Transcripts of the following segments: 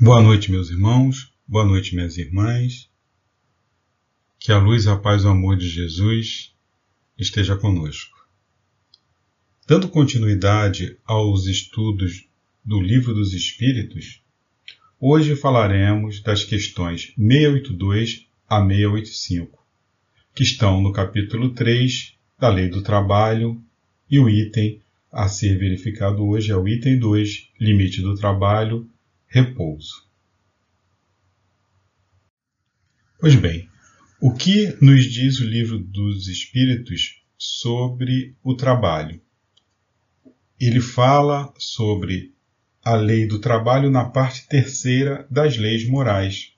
Boa noite, meus irmãos. Boa noite, minhas irmãs. Que a luz, a paz e o amor de Jesus esteja conosco. Dando continuidade aos estudos do Livro dos Espíritos, hoje falaremos das questões 682 a 685, que estão no capítulo 3 da Lei do Trabalho e o item a ser verificado hoje é o item 2, limite do trabalho repouso. Pois bem, o que nos diz o livro dos Espíritos sobre o trabalho? Ele fala sobre a lei do trabalho na parte terceira das leis morais.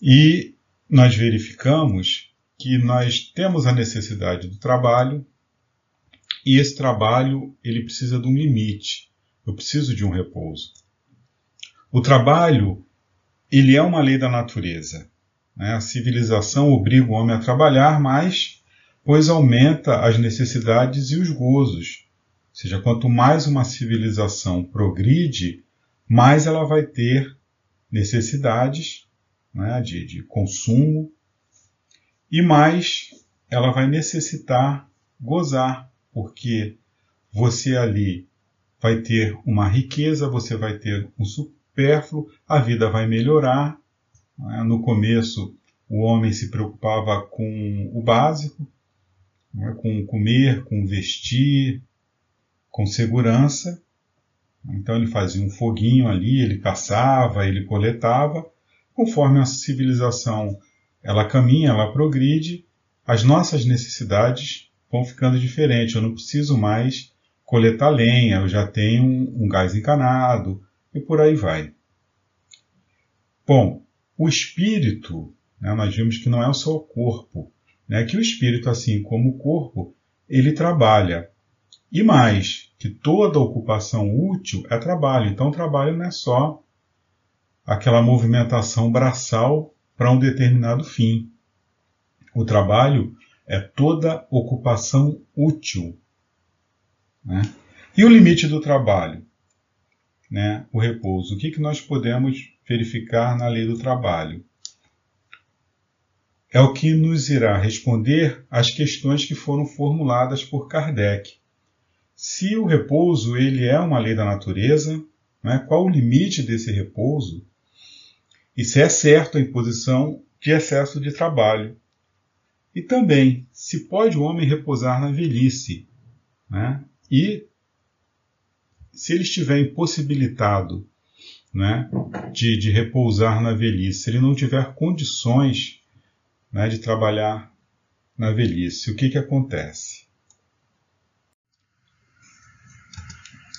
E nós verificamos que nós temos a necessidade do trabalho e esse trabalho ele precisa de um limite. Eu preciso de um repouso. O trabalho, ele é uma lei da natureza. Né? A civilização obriga o homem a trabalhar mais, pois aumenta as necessidades e os gozos. Ou seja, quanto mais uma civilização progride, mais ela vai ter necessidades né, de, de consumo e mais ela vai necessitar gozar, porque você ali vai ter uma riqueza, você vai ter um, supérfluo, a vida vai melhorar. Né? No começo, o homem se preocupava com o básico, né? com comer, com vestir, com segurança. Então ele fazia um foguinho ali, ele caçava, ele coletava. Conforme a civilização ela caminha, ela progride, as nossas necessidades vão ficando diferentes. Eu não preciso mais coletar lenha, eu já tenho um, um gás encanado, e por aí vai. Bom, o espírito, né, nós vimos que não é só o corpo, né, que o espírito, assim como o corpo, ele trabalha. E mais, que toda ocupação útil é trabalho. Então, trabalho não é só aquela movimentação braçal para um determinado fim. O trabalho é toda ocupação útil. Né? E o limite do trabalho? Né, o repouso. O que, que nós podemos verificar na lei do trabalho? É o que nos irá responder às questões que foram formuladas por Kardec. Se o repouso ele é uma lei da natureza, né, qual o limite desse repouso? E se é certo a imposição de excesso de trabalho? E também, se pode o homem repousar na velhice? Né? E se ele estiver impossibilitado né, de, de repousar na velhice, se ele não tiver condições né, de trabalhar na velhice, o que, que acontece?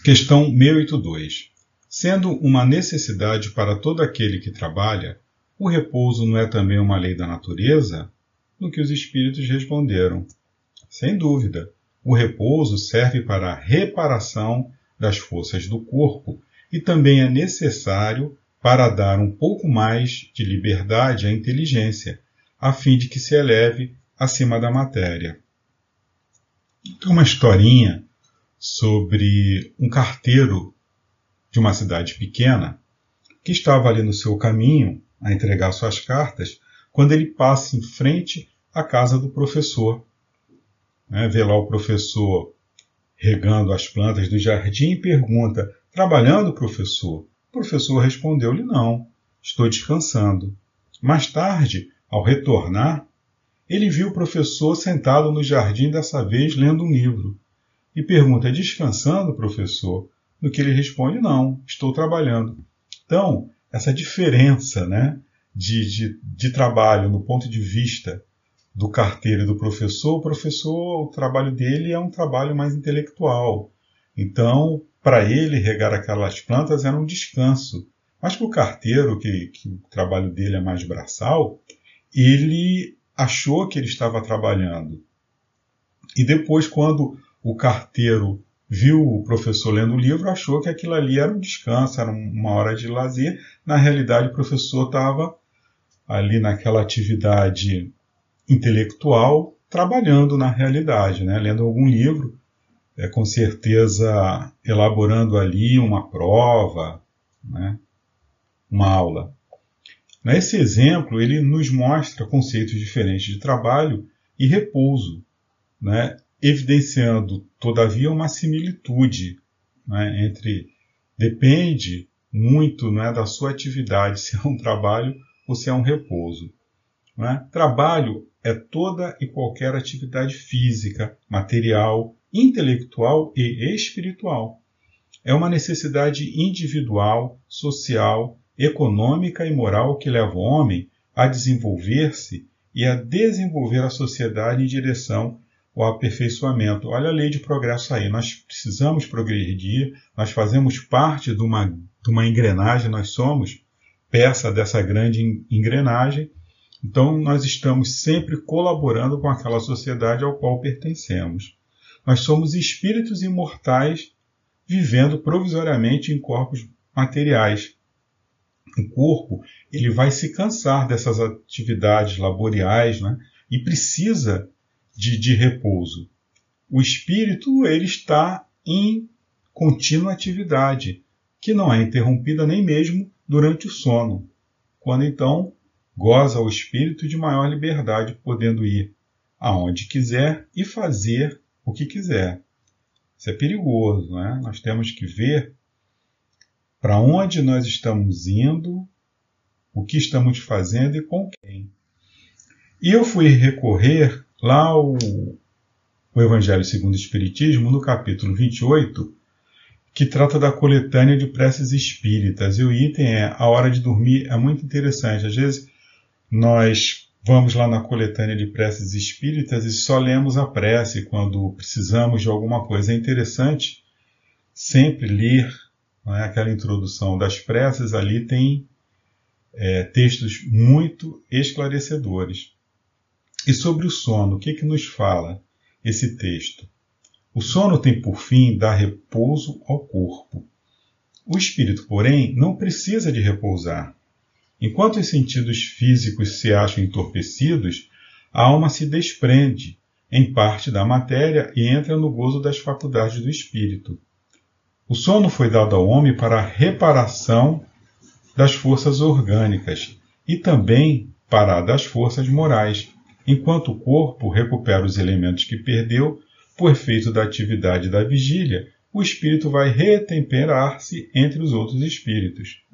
Questão 682. Sendo uma necessidade para todo aquele que trabalha, o repouso não é também uma lei da natureza? No que os espíritos responderam: Sem dúvida, o repouso serve para a reparação das forças do corpo e também é necessário para dar um pouco mais de liberdade à inteligência, a fim de que se eleve acima da matéria. Tem uma historinha sobre um carteiro de uma cidade pequena que estava ali no seu caminho a entregar suas cartas quando ele passa em frente à casa do professor. Né, vê lá o professor regando as plantas do jardim e pergunta: Trabalhando, professor? O professor respondeu-lhe: Não, estou descansando. Mais tarde, ao retornar, ele viu o professor sentado no jardim, dessa vez lendo um livro. E pergunta: Descansando, professor? No que ele responde: Não, estou trabalhando. Então, essa diferença né, de, de, de trabalho no ponto de vista do carteiro e do professor, o professor, o trabalho dele é um trabalho mais intelectual. Então, para ele, regar aquelas plantas era um descanso. Mas para o carteiro, que, que o trabalho dele é mais braçal, ele achou que ele estava trabalhando. E depois, quando o carteiro viu o professor lendo o livro, achou que aquilo ali era um descanso, era uma hora de lazer. Na realidade, o professor estava ali naquela atividade intelectual trabalhando na realidade, né? lendo algum livro, é, com certeza elaborando ali uma prova, né? uma aula. Nesse exemplo, ele nos mostra conceitos diferentes de trabalho e repouso, né? evidenciando, todavia, uma similitude né? entre. Depende muito né, da sua atividade, se é um trabalho ou se é um repouso. Né? Trabalho é toda e qualquer atividade física, material, intelectual e espiritual. É uma necessidade individual, social, econômica e moral que leva o homem a desenvolver-se e a desenvolver a sociedade em direção ao aperfeiçoamento. Olha a lei de progresso aí. Nós precisamos progredir, nós fazemos parte de uma, de uma engrenagem, nós somos peça dessa grande engrenagem. Então, nós estamos sempre colaborando com aquela sociedade ao qual pertencemos. Nós somos espíritos imortais vivendo provisoriamente em corpos materiais. O corpo ele vai se cansar dessas atividades laboriais né, e precisa de, de repouso. O espírito ele está em contínua atividade, que não é interrompida nem mesmo durante o sono, quando então goza o espírito de maior liberdade, podendo ir aonde quiser e fazer o que quiser. Isso é perigoso, né? Nós temos que ver para onde nós estamos indo, o que estamos fazendo e com quem. E eu fui recorrer lá ao o Evangelho segundo o Espiritismo, no capítulo 28, que trata da coletânea de preces espíritas. E o item é a hora de dormir. É muito interessante. Às vezes nós vamos lá na coletânea de preces espíritas e só lemos a prece quando precisamos de alguma coisa. É interessante sempre ler é, aquela introdução das preces, ali tem é, textos muito esclarecedores. E sobre o sono, o que, que nos fala esse texto? O sono tem por fim dar repouso ao corpo. O espírito, porém, não precisa de repousar. Enquanto os sentidos físicos se acham entorpecidos, a alma se desprende, em parte da matéria, e entra no gozo das faculdades do espírito. O sono foi dado ao homem para a reparação das forças orgânicas e também para a das forças morais, enquanto o corpo recupera os elementos que perdeu por efeito da atividade da vigília, o espírito vai retemperar-se entre os outros espíritos.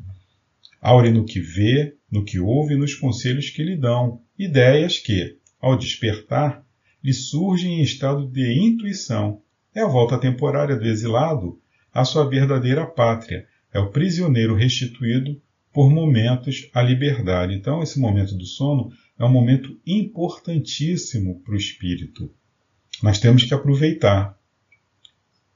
Aure no que vê, no que ouve e nos conselhos que lhe dão, ideias que, ao despertar, lhe surgem em estado de intuição. É a volta temporária do exilado à sua verdadeira pátria, é o prisioneiro restituído por momentos à liberdade. Então, esse momento do sono é um momento importantíssimo para o espírito. Nós temos que aproveitar.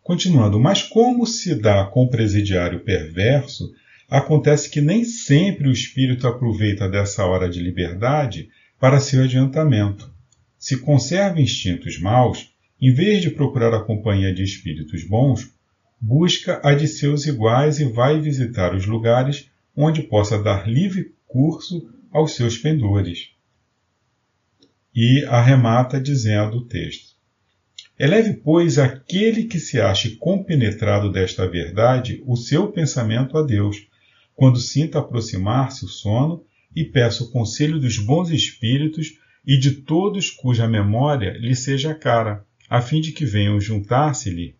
Continuando, mas como se dá com o presidiário perverso, acontece que nem sempre o espírito aproveita dessa hora de liberdade para seu adiantamento. Se conserva instintos maus, em vez de procurar a companhia de espíritos bons, busca a de seus iguais e vai visitar os lugares onde possa dar livre curso aos seus pendores. E arremata dizendo o texto: Eleve, pois, aquele que se ache compenetrado desta verdade o seu pensamento a Deus, quando sinta aproximar-se o sono, e peça o conselho dos bons espíritos e de todos cuja memória lhe seja cara, a fim de que venham juntar-se-lhe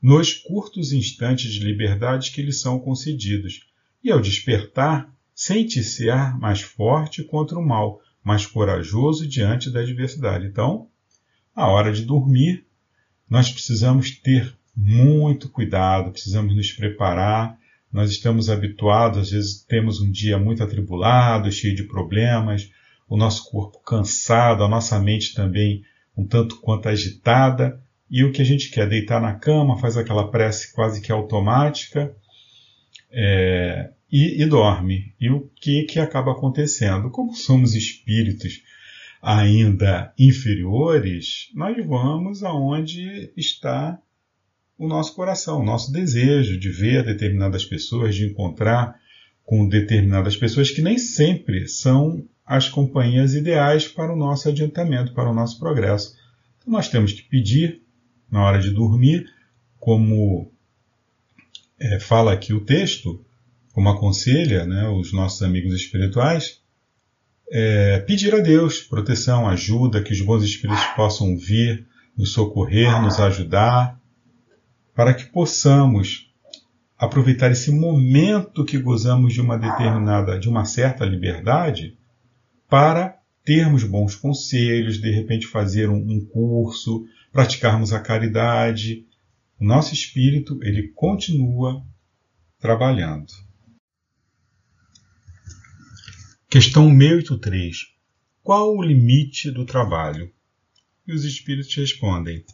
nos curtos instantes de liberdade que lhe são concedidos, e ao despertar, sente-se mais forte contra o mal, mais corajoso diante da adversidade. Então, a hora de dormir nós precisamos ter muito cuidado, precisamos nos preparar. Nós estamos habituados, às vezes temos um dia muito atribulado, cheio de problemas, o nosso corpo cansado, a nossa mente também um tanto quanto agitada, e o que a gente quer? Deitar na cama, faz aquela prece quase que automática é, e, e dorme. E o que, que acaba acontecendo? Como somos espíritos ainda inferiores, nós vamos aonde está o nosso coração, o nosso desejo de ver determinadas pessoas, de encontrar com determinadas pessoas que nem sempre são as companhias ideais para o nosso adiantamento, para o nosso progresso. Então nós temos que pedir na hora de dormir, como é, fala aqui o texto, como aconselha né, os nossos amigos espirituais, é, pedir a Deus proteção, ajuda, que os bons espíritos possam vir, nos socorrer, nos ajudar, para que possamos aproveitar esse momento que gozamos de uma determinada, de uma certa liberdade, para termos bons conselhos, de repente fazer um, um curso, praticarmos a caridade. O nosso espírito, ele continua trabalhando. Questão 683. Qual o limite do trabalho? E os espíritos respondem: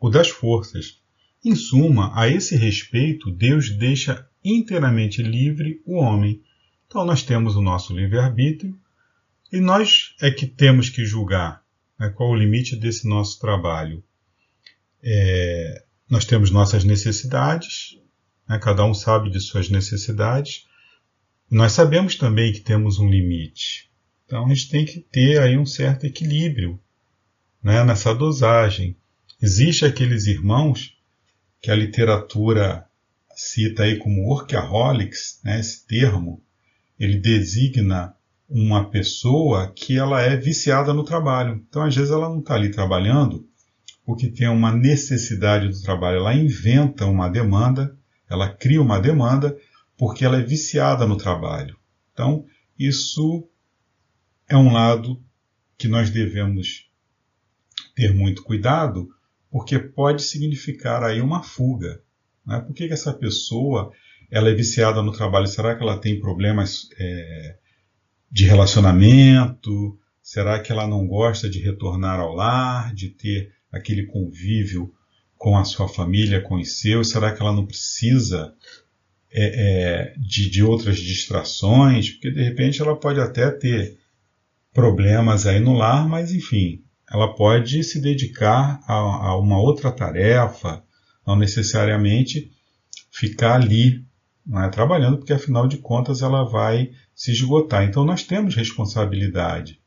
o das forças. Em suma, a esse respeito, Deus deixa inteiramente livre o homem. Então, nós temos o nosso livre-arbítrio e nós é que temos que julgar né, qual o limite desse nosso trabalho. É, nós temos nossas necessidades, né, cada um sabe de suas necessidades, nós sabemos também que temos um limite. Então a gente tem que ter aí um certo equilíbrio né, nessa dosagem. Existem aqueles irmãos que a literatura cita aí como workaholics, né, esse termo, ele designa uma pessoa que ela é viciada no trabalho. Então, às vezes, ela não está ali trabalhando porque tem uma necessidade do trabalho. Ela inventa uma demanda, ela cria uma demanda porque ela é viciada no trabalho. Então, isso é um lado que nós devemos ter muito cuidado, porque pode significar aí uma fuga. Né? Por que, que essa pessoa ela é viciada no trabalho? Será que ela tem problemas é, de relacionamento? Será que ela não gosta de retornar ao lar, de ter aquele convívio com a sua família, com os seus? Será que ela não precisa é, é, de, de outras distrações, porque de repente ela pode até ter problemas aí no lar, mas enfim, ela pode se dedicar a, a uma outra tarefa, não necessariamente ficar ali é, trabalhando, porque afinal de contas ela vai se esgotar. Então nós temos responsabilidade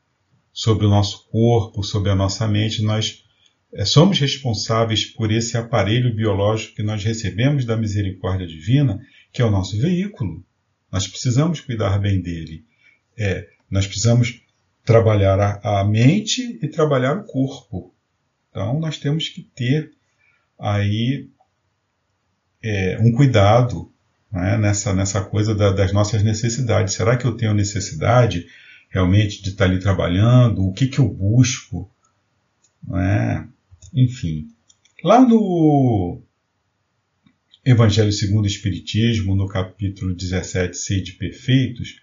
sobre o nosso corpo, sobre a nossa mente, nós é, somos responsáveis por esse aparelho biológico que nós recebemos da misericórdia divina que é o nosso veículo. Nós precisamos cuidar bem dele. É, nós precisamos trabalhar a, mente e trabalhar o corpo. Então, nós temos que ter aí é, um cuidado né, nessa, nessa coisa da, das nossas necessidades. Será que eu tenho necessidade realmente de estar ali trabalhando? O que, que eu busco? Né? Enfim. Lá no Evangelho segundo o Espiritismo, no capítulo 17, Sede Perfeitos,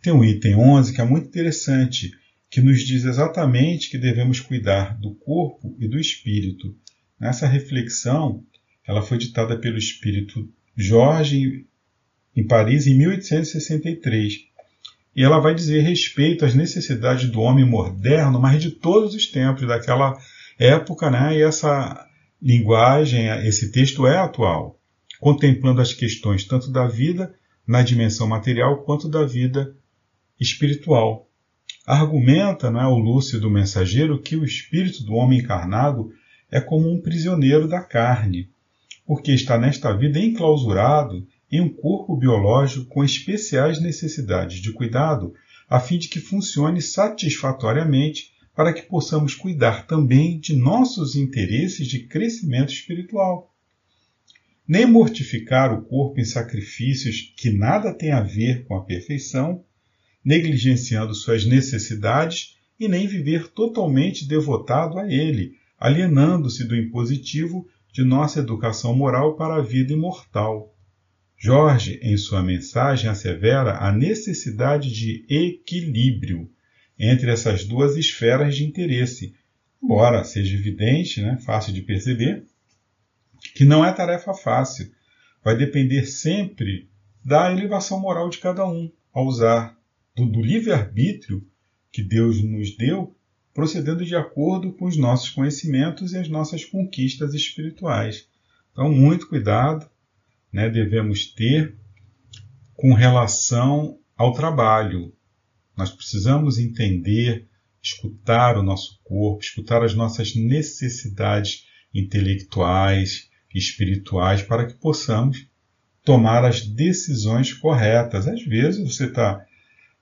tem um item 11 que é muito interessante, que nos diz exatamente que devemos cuidar do corpo e do espírito. Nessa reflexão, ela foi ditada pelo espírito Jorge em Paris em 1863. E ela vai dizer respeito às necessidades do homem moderno, mas de todos os tempos daquela época, né? E essa linguagem, esse texto é atual contemplando as questões tanto da vida na dimensão material quanto da vida espiritual. Argumenta não é, o lúcido mensageiro que o espírito do homem encarnado é como um prisioneiro da carne, porque está nesta vida enclausurado em um corpo biológico com especiais necessidades de cuidado, a fim de que funcione satisfatoriamente para que possamos cuidar também de nossos interesses de crescimento espiritual. Nem mortificar o corpo em sacrifícios que nada têm a ver com a perfeição, negligenciando suas necessidades e nem viver totalmente devotado a ele, alienando-se do impositivo de nossa educação moral para a vida imortal. Jorge, em sua mensagem, assevera a necessidade de equilíbrio entre essas duas esferas de interesse, embora seja evidente, né, fácil de perceber, que não é tarefa fácil. Vai depender sempre da elevação moral de cada um, ao usar do, do livre-arbítrio que Deus nos deu, procedendo de acordo com os nossos conhecimentos e as nossas conquistas espirituais. Então, muito cuidado né, devemos ter com relação ao trabalho. Nós precisamos entender, escutar o nosso corpo, escutar as nossas necessidades intelectuais, espirituais, para que possamos tomar as decisões corretas. Às vezes você está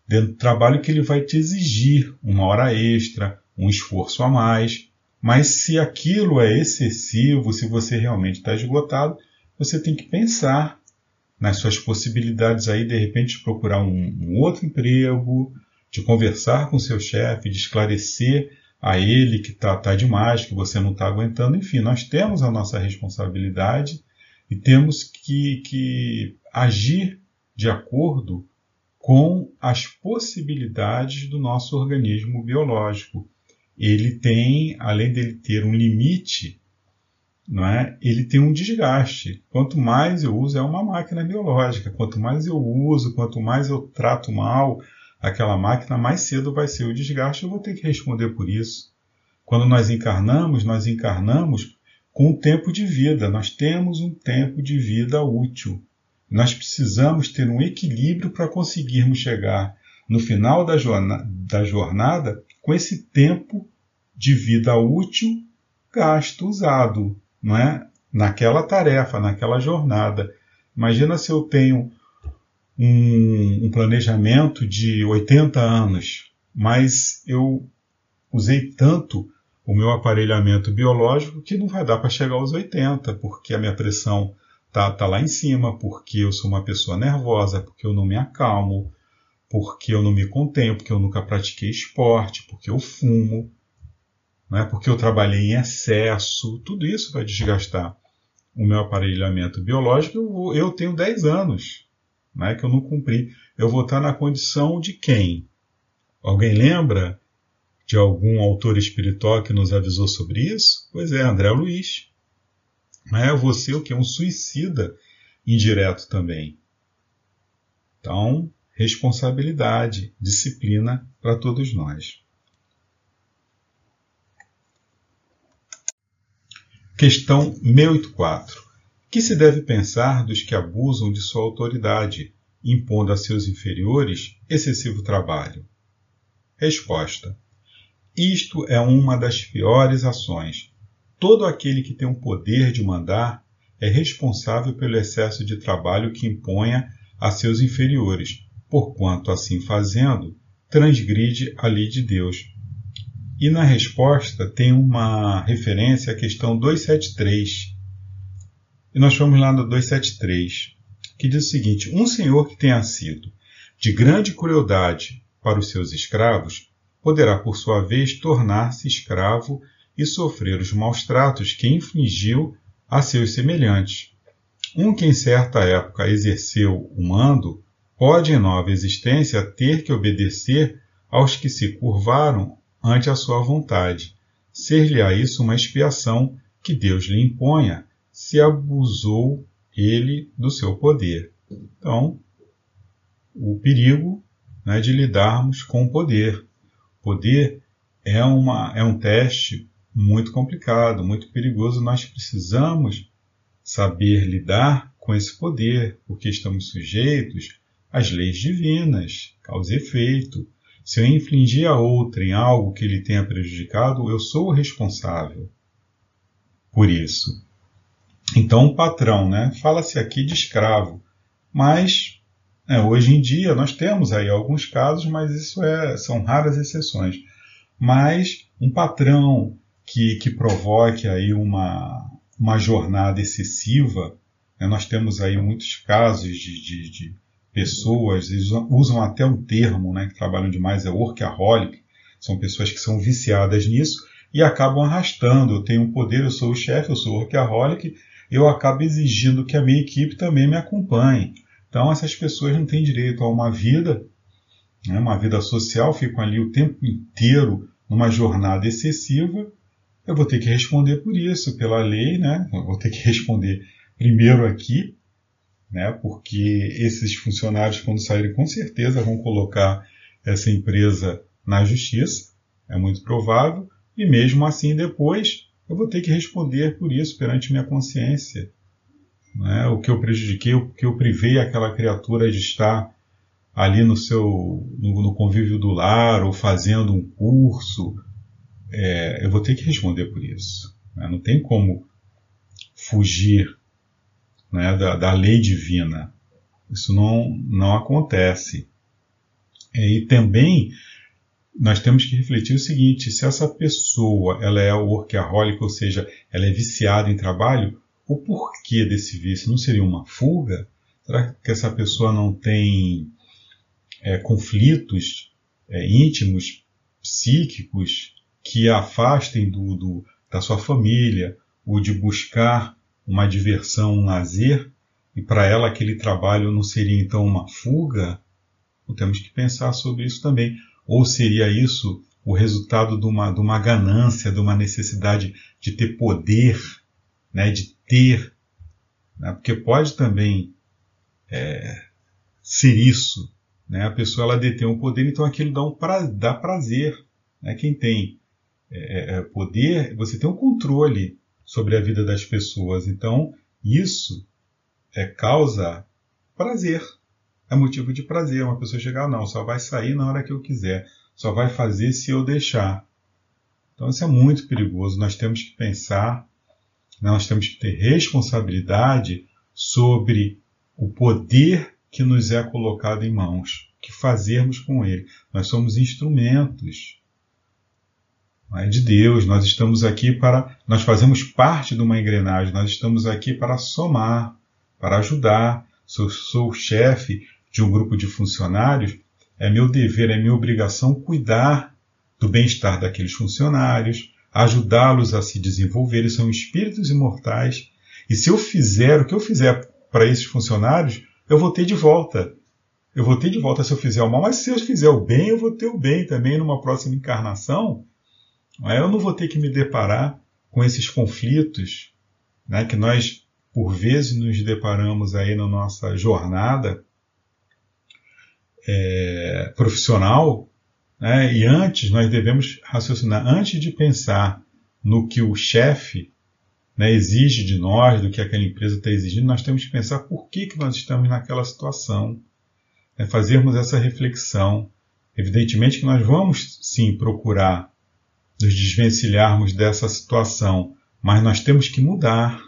dentro do trabalho que ele vai te exigir uma hora extra, um esforço a mais, mas se aquilo é excessivo, se você realmente está esgotado, você tem que pensar nas suas possibilidades aí, de repente, de procurar um, um outro emprego, de conversar com seu chefe, de esclarecer a ele que está tá demais, que você não está aguentando. Enfim, nós temos a nossa responsabilidade e temos que, que agir de acordo com as possibilidades do nosso organismo biológico. Ele tem, além dele ter um limite, não é? ele tem um desgaste. Quanto mais eu uso, é uma máquina biológica. Quanto mais eu uso, quanto mais eu trato mal aquela máquina, mais cedo vai ser o desgaste. Eu vou ter que responder por isso. Quando nós encarnamos, nós encarnamos com um tempo de vida. Nós temos um tempo de vida útil. Nós precisamos ter um equilíbrio para conseguirmos chegar no final da jornada, da jornada com esse tempo de vida útil gasto, usado, não é? naquela tarefa, naquela jornada. Imagina se eu tenho um, um planejamento de 80 anos, mas eu usei tanto o meu aparelhamento biológico que não vai dar para chegar aos 80, porque a minha pressão tá, tá lá em cima, porque eu sou uma pessoa nervosa, porque eu não me acalmo, porque eu não me contemplo, porque eu nunca pratiquei esporte, porque eu fumo, né, porque eu trabalhei em excesso, tudo isso vai desgastar o meu aparelhamento biológico. Eu, eu tenho 10 anos né, que eu não cumpri. Eu vou estar na condição de quem? Alguém lembra de algum autor espiritual que nos avisou sobre isso? Pois é, André Luiz. É você o que é um suicida indireto também. Então, responsabilidade, disciplina para todos nós. Questão 684. Que se deve pensar dos que abusam de sua autoridade, impondo a seus inferiores excessivo trabalho? Resposta: Isto é uma das piores ações. Todo aquele que tem o poder de mandar é responsável pelo excesso de trabalho que imponha a seus inferiores, porquanto, assim fazendo, transgride a lei de Deus. E na resposta tem uma referência à questão 273. E nós vamos lá no 273, que diz o seguinte: Um senhor que tenha sido de grande crueldade para os seus escravos, poderá, por sua vez, tornar-se escravo e sofrer os maus tratos que infligiu a seus semelhantes. Um que em certa época exerceu o mando pode em nova existência ter que obedecer aos que se curvaram ante a sua vontade. Ser-lhe-á isso uma expiação que Deus lhe imponha, se abusou ele do seu poder. Então, o perigo né, de lidarmos com o poder. Poder é, uma, é um teste muito complicado, muito perigoso. Nós precisamos saber lidar com esse poder, porque estamos sujeitos as leis divinas, causa e efeito. Se eu infligir a outrem algo que lhe tenha prejudicado, eu sou o responsável por isso. Então, o patrão, né? Fala-se aqui de escravo, mas né, hoje em dia nós temos aí alguns casos, mas isso é, são raras exceções. Mas um patrão que, que provoque aí uma, uma jornada excessiva, né, nós temos aí muitos casos de, de, de pessoas, eles usam até um termo, né, que trabalham demais, é workaholic, são pessoas que são viciadas nisso e acabam arrastando. Eu tenho um poder, eu sou o chefe, eu sou workaholic, eu acabo exigindo que a minha equipe também me acompanhe. Então essas pessoas não têm direito a uma vida, né, uma vida social, ficam ali o tempo inteiro numa jornada excessiva. Eu vou ter que responder por isso, pela lei, né? Eu vou ter que responder primeiro aqui né? porque esses funcionários, quando saírem, com certeza vão colocar essa empresa na justiça, é muito provável, e mesmo assim depois eu vou ter que responder por isso perante minha consciência. Né? O que eu prejudiquei, o que eu privei aquela criatura de estar ali no seu no, no convívio do lar ou fazendo um curso, é, eu vou ter que responder por isso. Né? Não tem como fugir né, da, da lei divina. Isso não, não acontece. E também nós temos que refletir o seguinte: se essa pessoa ela é workaholic, ou seja, ela é viciada em trabalho, o porquê desse vício não seria uma fuga? Será que essa pessoa não tem é, conflitos é, íntimos, psíquicos, que a afastem do, do, da sua família, ou de buscar uma diversão, um lazer, e para ela aquele trabalho não seria então uma fuga? Então, temos que pensar sobre isso também. Ou seria isso o resultado de uma, de uma ganância, de uma necessidade de ter poder, né, de ter? Né, porque pode também é, ser isso. Né, a pessoa ela detém o poder, então aquilo dá, um pra, dá prazer. Né, quem tem é, é, é, poder, você tem um controle sobre a vida das pessoas. Então, isso é causa prazer é motivo de prazer. Uma pessoa chegar, não, só vai sair na hora que eu quiser, só vai fazer se eu deixar. Então isso é muito perigoso. Nós temos que pensar, nós temos que ter responsabilidade sobre o poder que nos é colocado em mãos, que fazermos com ele. Nós somos instrumentos é de Deus, nós estamos aqui para, nós fazemos parte de uma engrenagem, nós estamos aqui para somar, para ajudar. Sou, chefe, de um grupo de funcionários, é meu dever, é minha obrigação cuidar do bem-estar daqueles funcionários, ajudá-los a se desenvolver. Eles são espíritos imortais. E se eu fizer o que eu fizer para esses funcionários, eu vou ter de volta. Eu vou ter de volta se eu fizer o mal, mas se eu fizer o bem, eu vou ter o bem também numa próxima encarnação. Eu não vou ter que me deparar com esses conflitos né, que nós, por vezes, nos deparamos aí na nossa jornada é, profissional, né? e antes nós devemos raciocinar, antes de pensar no que o chefe né, exige de nós, do que aquela empresa está exigindo, nós temos que pensar por que, que nós estamos naquela situação, né, fazermos essa reflexão. Evidentemente que nós vamos sim procurar nos desvencilharmos dessa situação, mas nós temos que mudar.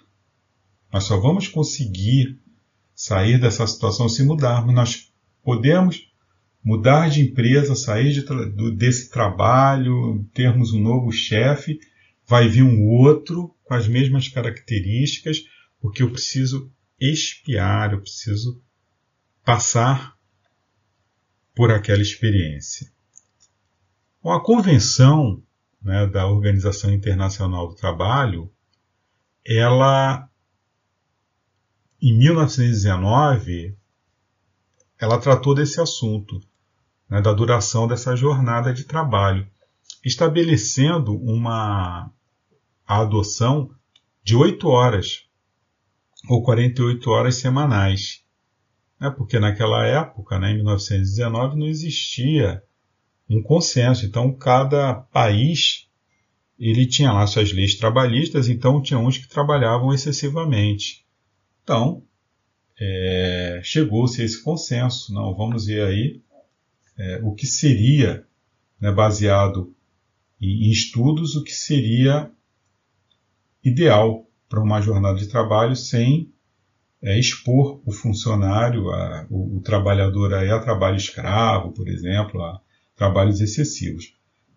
Nós só vamos conseguir sair dessa situação se mudarmos. Nós podemos mudar de empresa, sair de tra desse trabalho, termos um novo chefe, vai vir um outro com as mesmas características, porque eu preciso espiar, eu preciso passar por aquela experiência. Bom, a convenção né, da Organização Internacional do Trabalho, ela, em 1919, ela tratou desse assunto, né, da duração dessa jornada de trabalho, estabelecendo uma a adoção de 8 horas ou 48 horas semanais. Né, porque naquela época, né, em 1919, não existia um consenso. Então, cada país ele tinha lá suas leis trabalhistas, então tinha uns que trabalhavam excessivamente. Então, é, chegou-se a esse consenso. Não, vamos ver aí é, o que seria, né, baseado em, em estudos, o que seria ideal para uma jornada de trabalho sem é, expor o funcionário, a, o, o, trabalhador aí a trabalho escravo, por exemplo, a trabalhos excessivos.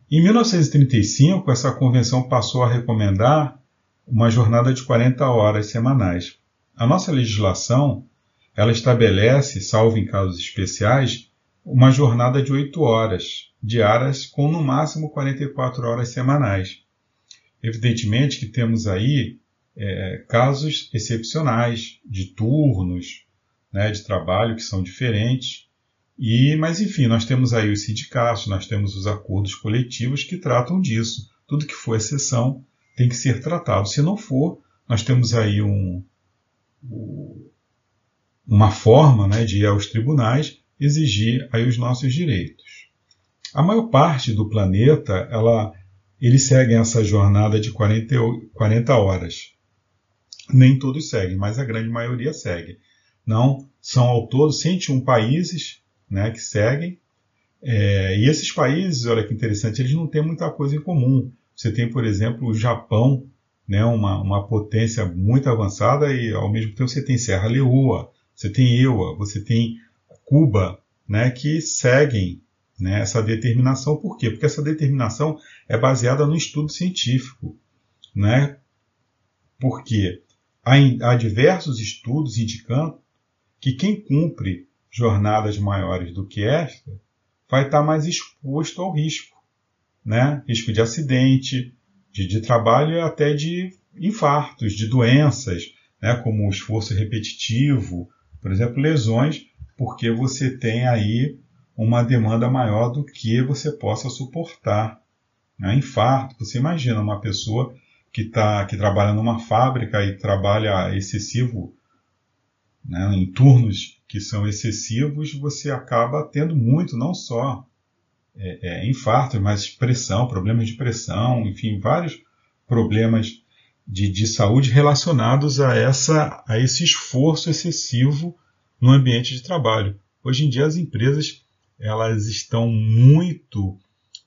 Em 1935, essa convenção passou a recomendar uma jornada de 40 horas semanais. A nossa legislação ela estabelece, salvo em casos especiais, uma jornada de 8 horas diárias com no máximo 44 horas semanais. Evidentemente que temos aí é, casos excepcionais de turnos né, de trabalho que são diferentes, e mas enfim, nós temos aí os sindicatos, nós temos os acordos coletivos que tratam disso. Tudo que for exceção tem que ser tratado. Se não for, nós temos aí um, uma forma né, de ir aos tribunais exigir aí os nossos direitos. A maior parte do planeta, ela, eles seguem essa jornada de 40, 40 horas. Nem todos seguem, mas a grande maioria segue. Não, são ao todo 101 países né, que seguem. É, e esses países, olha que interessante, eles não têm muita coisa em comum. Você tem, por exemplo, o Japão, né, uma, uma potência muito avançada e ao mesmo tempo você tem Serra Leoa, você tem Eua, você tem Cuba, né, que seguem né, essa determinação. Por quê? Porque essa determinação é baseada no estudo científico. Né? Porque há, há diversos estudos indicando que quem cumpre jornadas maiores do que esta vai estar mais exposto ao risco. Né? Risco de acidente, de, de trabalho e até de infartos, de doenças, né, como o esforço repetitivo, por exemplo, lesões, porque você tem aí uma demanda maior do que você possa suportar. Né? Infarto, você imagina uma pessoa que, tá, que trabalha numa fábrica e trabalha excessivo, né, em turnos que são excessivos, você acaba tendo muito, não só é, é, infartos, mas pressão, problemas de pressão, enfim, vários problemas de, de saúde relacionados a, essa, a esse esforço excessivo no ambiente de trabalho. Hoje em dia as empresas elas estão muito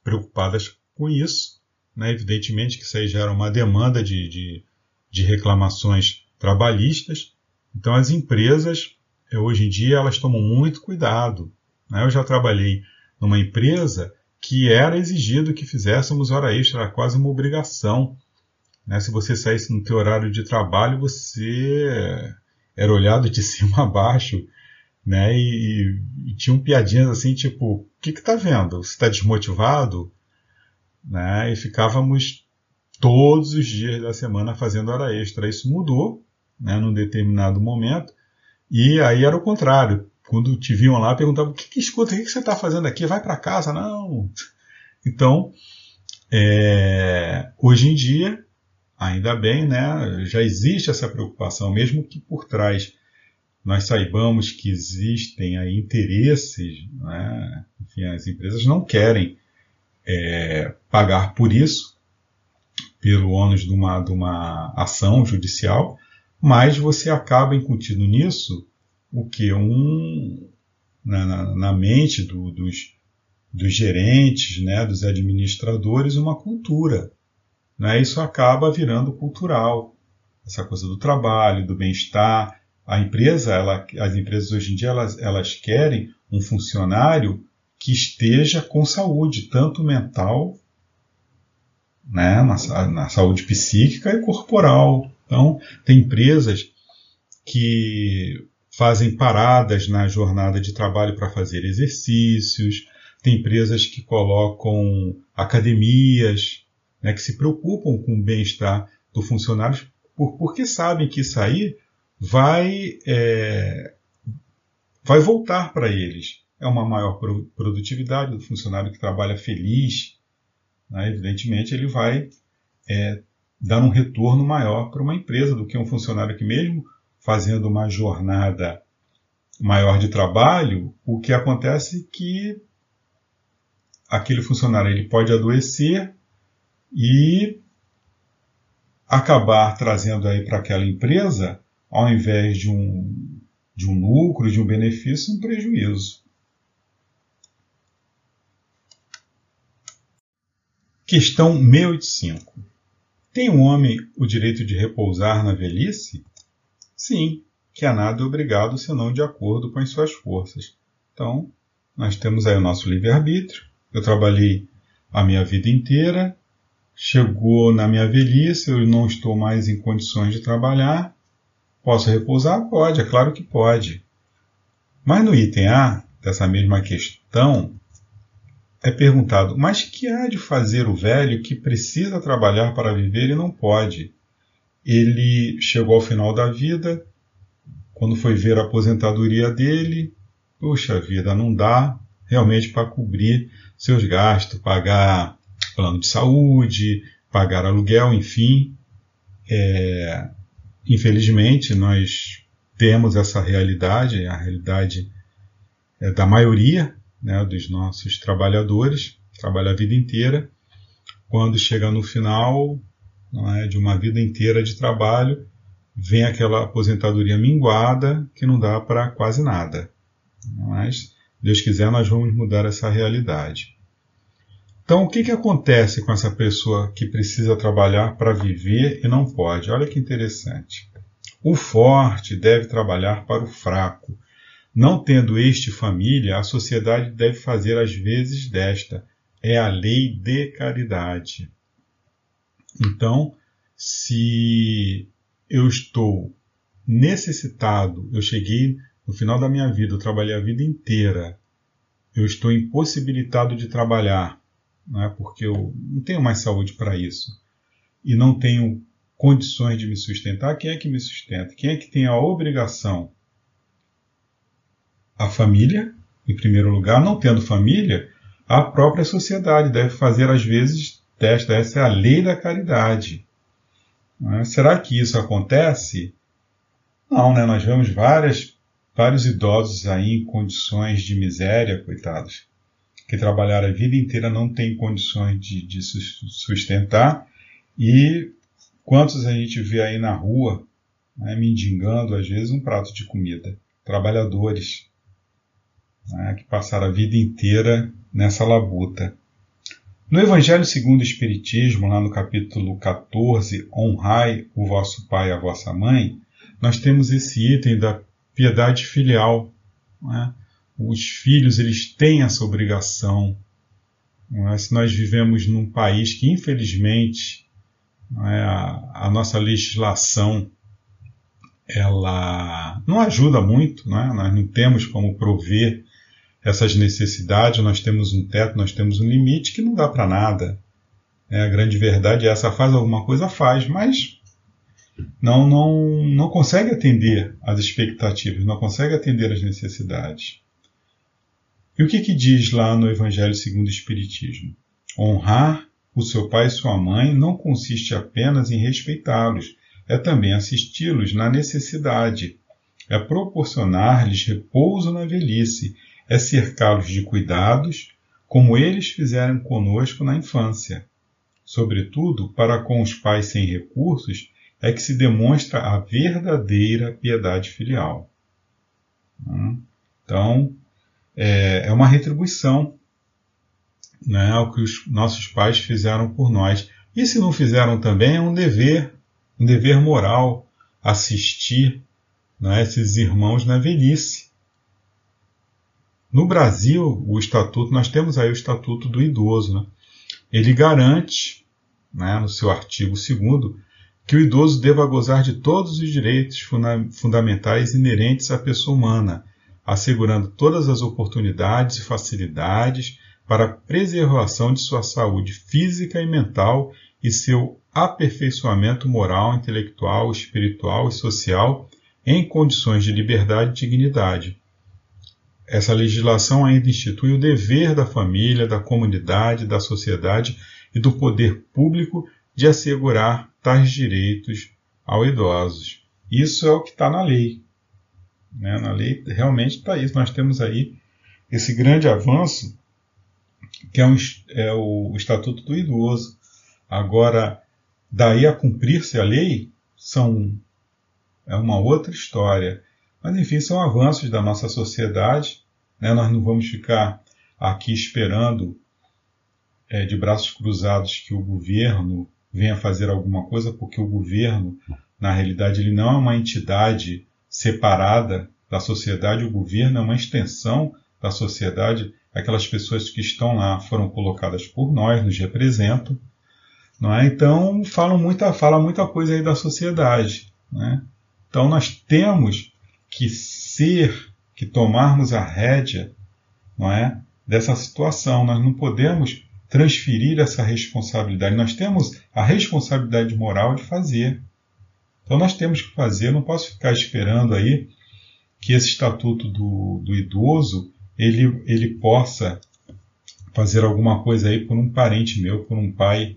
preocupadas com isso. Né? Evidentemente que isso aí gera uma demanda de, de, de reclamações trabalhistas. Então as empresas hoje em dia elas tomam muito cuidado. Né? Eu já trabalhei numa empresa que era exigido que fizéssemos hora extra, era quase uma obrigação. Né? Se você saísse no teu horário de trabalho, você era olhado de cima a baixo, né? E, e tinham piadinhas assim, tipo, o que que tá vendo? Você está desmotivado? Né? E ficávamos todos os dias da semana fazendo hora extra. Isso mudou, né, num determinado momento, e aí era o contrário quando te viam lá, perguntavam: o que, que escuta, o que, que você está fazendo aqui? Vai para casa? Não. Então, é, hoje em dia, ainda bem, né, já existe essa preocupação, mesmo que por trás nós saibamos que existem aí interesses, né, enfim, as empresas não querem é, pagar por isso, pelo ônus de uma, de uma ação judicial, mas você acaba incutindo nisso o que um na, na, na mente do, dos, dos gerentes, né, dos administradores, uma cultura. Né? Isso acaba virando cultural. Essa coisa do trabalho, do bem-estar. A empresa, ela, as empresas hoje em dia, elas, elas querem um funcionário que esteja com saúde, tanto mental, né, na, na saúde psíquica e corporal. Então, tem empresas que fazem paradas na jornada de trabalho para fazer exercícios, tem empresas que colocam academias, né, que se preocupam com o bem-estar do funcionário, por, porque sabem que isso aí vai, é, vai voltar para eles. É uma maior produtividade do funcionário que trabalha feliz, né, evidentemente ele vai é, dar um retorno maior para uma empresa do que um funcionário que mesmo fazendo uma jornada maior de trabalho, o que acontece é que aquele funcionário ele pode adoecer e acabar trazendo aí para aquela empresa, ao invés de um, de um lucro, de um benefício, um prejuízo. Questão 685. Tem um homem o direito de repousar na velhice? Sim, que a nada é obrigado senão de acordo com as suas forças. Então, nós temos aí o nosso livre-arbítrio. Eu trabalhei a minha vida inteira, chegou na minha velhice, eu não estou mais em condições de trabalhar. Posso repousar? Pode, é claro que pode. Mas no item A dessa mesma questão, é perguntado: mas que há de fazer o velho que precisa trabalhar para viver e não pode? ele chegou ao final da vida, quando foi ver a aposentadoria dele, puxa vida, não dá realmente para cobrir seus gastos, pagar plano de saúde, pagar aluguel, enfim. É, infelizmente, nós temos essa realidade, a realidade é da maioria né, dos nossos trabalhadores, trabalha a vida inteira. Quando chega no final, é, de uma vida inteira de trabalho, vem aquela aposentadoria minguada que não dá para quase nada. Mas, Deus quiser, nós vamos mudar essa realidade. Então, o que, que acontece com essa pessoa que precisa trabalhar para viver e não pode? Olha que interessante. O forte deve trabalhar para o fraco. Não tendo este família, a sociedade deve fazer as vezes desta. É a lei de caridade. Então, se eu estou necessitado, eu cheguei no final da minha vida, eu trabalhei a vida inteira, eu estou impossibilitado de trabalhar, é? porque eu não tenho mais saúde para isso, e não tenho condições de me sustentar, quem é que me sustenta? Quem é que tem a obrigação? A família, em primeiro lugar, não tendo família, a própria sociedade deve fazer às vezes testa, essa é a lei da caridade. É? Será que isso acontece? Não, né? Nós vemos várias, vários idosos aí em condições de miséria, coitados, que trabalharam a vida inteira não têm condições de, de sustentar e quantos a gente vê aí na rua né, mendigando às vezes um prato de comida? Trabalhadores né, que passaram a vida inteira nessa labuta. No Evangelho segundo o Espiritismo, lá no capítulo 14, Honrai o vosso pai e a vossa mãe, nós temos esse item da piedade filial. Né? Os filhos eles têm essa obrigação. É? Se nós vivemos num país que, infelizmente, é? a, a, nossa legislação ela não ajuda muito, não é? nós não temos como prover essas necessidades, nós temos um teto, nós temos um limite que não dá para nada. É, a grande verdade é essa, faz alguma coisa, faz, mas não, não, não consegue atender às expectativas, não consegue atender às necessidades. E o que, que diz lá no Evangelho segundo o Espiritismo? Honrar o seu pai e sua mãe não consiste apenas em respeitá-los, é também assisti-los na necessidade, é proporcionar-lhes repouso na velhice é cercá-los de cuidados, como eles fizeram conosco na infância. Sobretudo, para com os pais sem recursos, é que se demonstra a verdadeira piedade filial. Hum? Então, é, é uma retribuição né, ao que os nossos pais fizeram por nós. E se não fizeram também, é um dever, um dever moral, assistir né, esses irmãos na velhice. No Brasil, o estatuto, nós temos aí o estatuto do idoso, né? Ele garante, né, no seu artigo 2 que o idoso deva gozar de todos os direitos funda fundamentais inerentes à pessoa humana, assegurando todas as oportunidades e facilidades para a preservação de sua saúde física e mental e seu aperfeiçoamento moral, intelectual, espiritual e social em condições de liberdade e dignidade essa legislação ainda institui o dever da família, da comunidade, da sociedade e do poder público de assegurar tais direitos aos idosos. Isso é o que está na lei. Né? Na lei realmente está isso. Nós temos aí esse grande avanço que é, um, é o Estatuto do Idoso. Agora, daí a cumprir-se a lei, são é uma outra história. Mas, enfim, são avanços da nossa sociedade. Né? Nós não vamos ficar aqui esperando é, de braços cruzados que o governo venha fazer alguma coisa, porque o governo, na realidade, ele não é uma entidade separada da sociedade, o governo é uma extensão da sociedade. Aquelas pessoas que estão lá foram colocadas por nós, nos representam. Não é? Então, falam muita, fala muita coisa aí da sociedade. Né? Então, nós temos que ser, que tomarmos a rédea, não é, dessa situação. Nós não podemos transferir essa responsabilidade. Nós temos a responsabilidade moral de fazer. Então nós temos que fazer. Eu não posso ficar esperando aí que esse estatuto do, do idoso ele, ele possa fazer alguma coisa aí por um parente meu, por um pai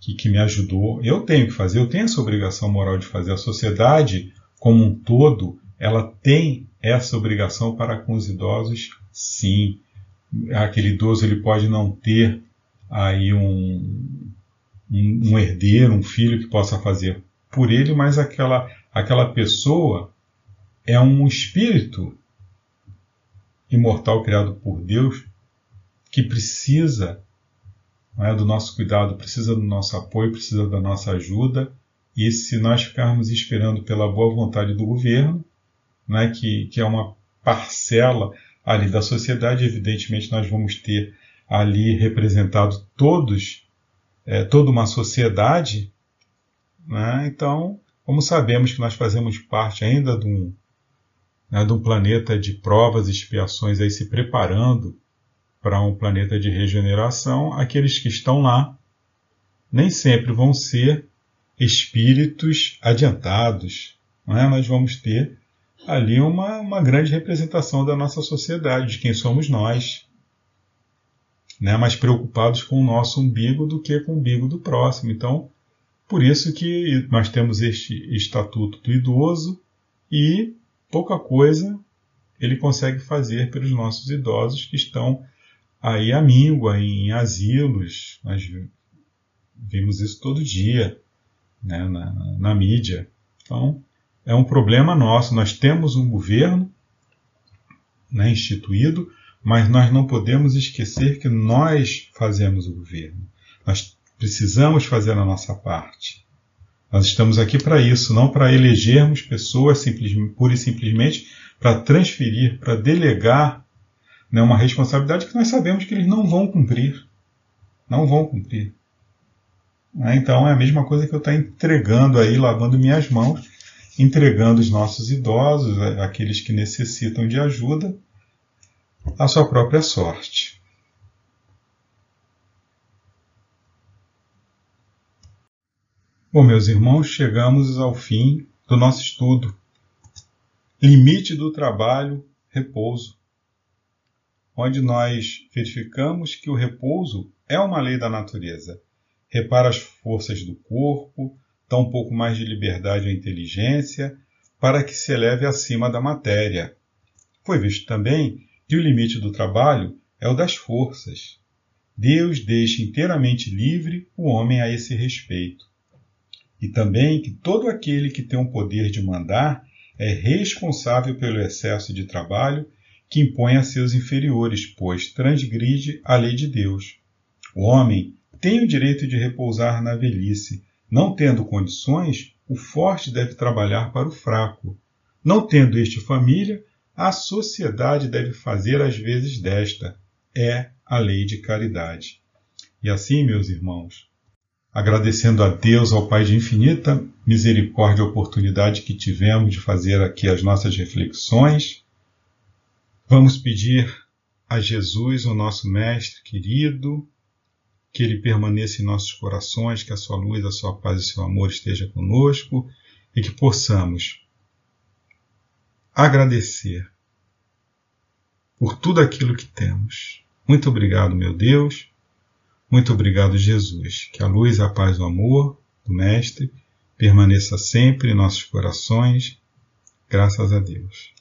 que, que me ajudou. Eu tenho que fazer, eu tenho essa obrigação moral de fazer. A sociedade como um todo ela tem essa obrigação para com os idosos, sim. Aquele idoso ele pode não ter aí um, um, um herdeiro, um filho que possa fazer por ele, mas aquela, aquela pessoa é um espírito imortal criado por Deus que precisa é, do nosso cuidado, precisa do nosso apoio, precisa da nossa ajuda. E se nós ficarmos esperando pela boa vontade do governo, né, que, que é uma parcela ali da sociedade, evidentemente nós vamos ter ali representado todos, é, toda uma sociedade. Né, então, como sabemos que nós fazemos parte ainda de um, né, de um planeta de provas e expiações aí se preparando para um planeta de regeneração, aqueles que estão lá nem sempre vão ser espíritos adiantados. Não é? Nós vamos ter ali uma, uma grande representação da nossa sociedade, de quem somos nós. Né? Mais preocupados com o nosso umbigo do que com o umbigo do próximo. Então, por isso que nós temos este estatuto do idoso e pouca coisa ele consegue fazer pelos nossos idosos que estão aí à míngua, em asilos. Nós vimos isso todo dia né, na, na mídia. Então, é um problema nosso. Nós temos um governo né, instituído, mas nós não podemos esquecer que nós fazemos o governo. Nós precisamos fazer a nossa parte. Nós estamos aqui para isso, não para elegermos pessoas simplesmente, pura e simplesmente para transferir, para delegar né, uma responsabilidade que nós sabemos que eles não vão cumprir. Não vão cumprir. Né, então é a mesma coisa que eu estar entregando aí, lavando minhas mãos, entregando os nossos idosos, aqueles que necessitam de ajuda, à sua própria sorte. Bom, meus irmãos, chegamos ao fim do nosso estudo. Limite do trabalho, repouso. Onde nós verificamos que o repouso é uma lei da natureza. Repara as forças do corpo, dá um pouco mais de liberdade à inteligência, para que se eleve acima da matéria. Foi visto também que o limite do trabalho é o das forças. Deus deixa inteiramente livre o homem a esse respeito e também que todo aquele que tem o poder de mandar é responsável pelo excesso de trabalho que impõe a seus inferiores, pois transgride a lei de Deus. O homem tem o direito de repousar na velhice. Não tendo condições, o forte deve trabalhar para o fraco. Não tendo este família, a sociedade deve fazer às vezes desta. É a lei de caridade. E assim, meus irmãos, agradecendo a Deus, ao Pai de infinita misericórdia, a oportunidade que tivemos de fazer aqui as nossas reflexões. Vamos pedir a Jesus, o nosso Mestre querido, que Ele permaneça em nossos corações, que a Sua luz, a Sua paz e o Seu amor esteja conosco e que possamos agradecer por tudo aquilo que temos. Muito obrigado, meu Deus muito obrigado, Jesus. Que a luz, a paz, o amor do Mestre permaneça sempre em nossos corações. Graças a Deus.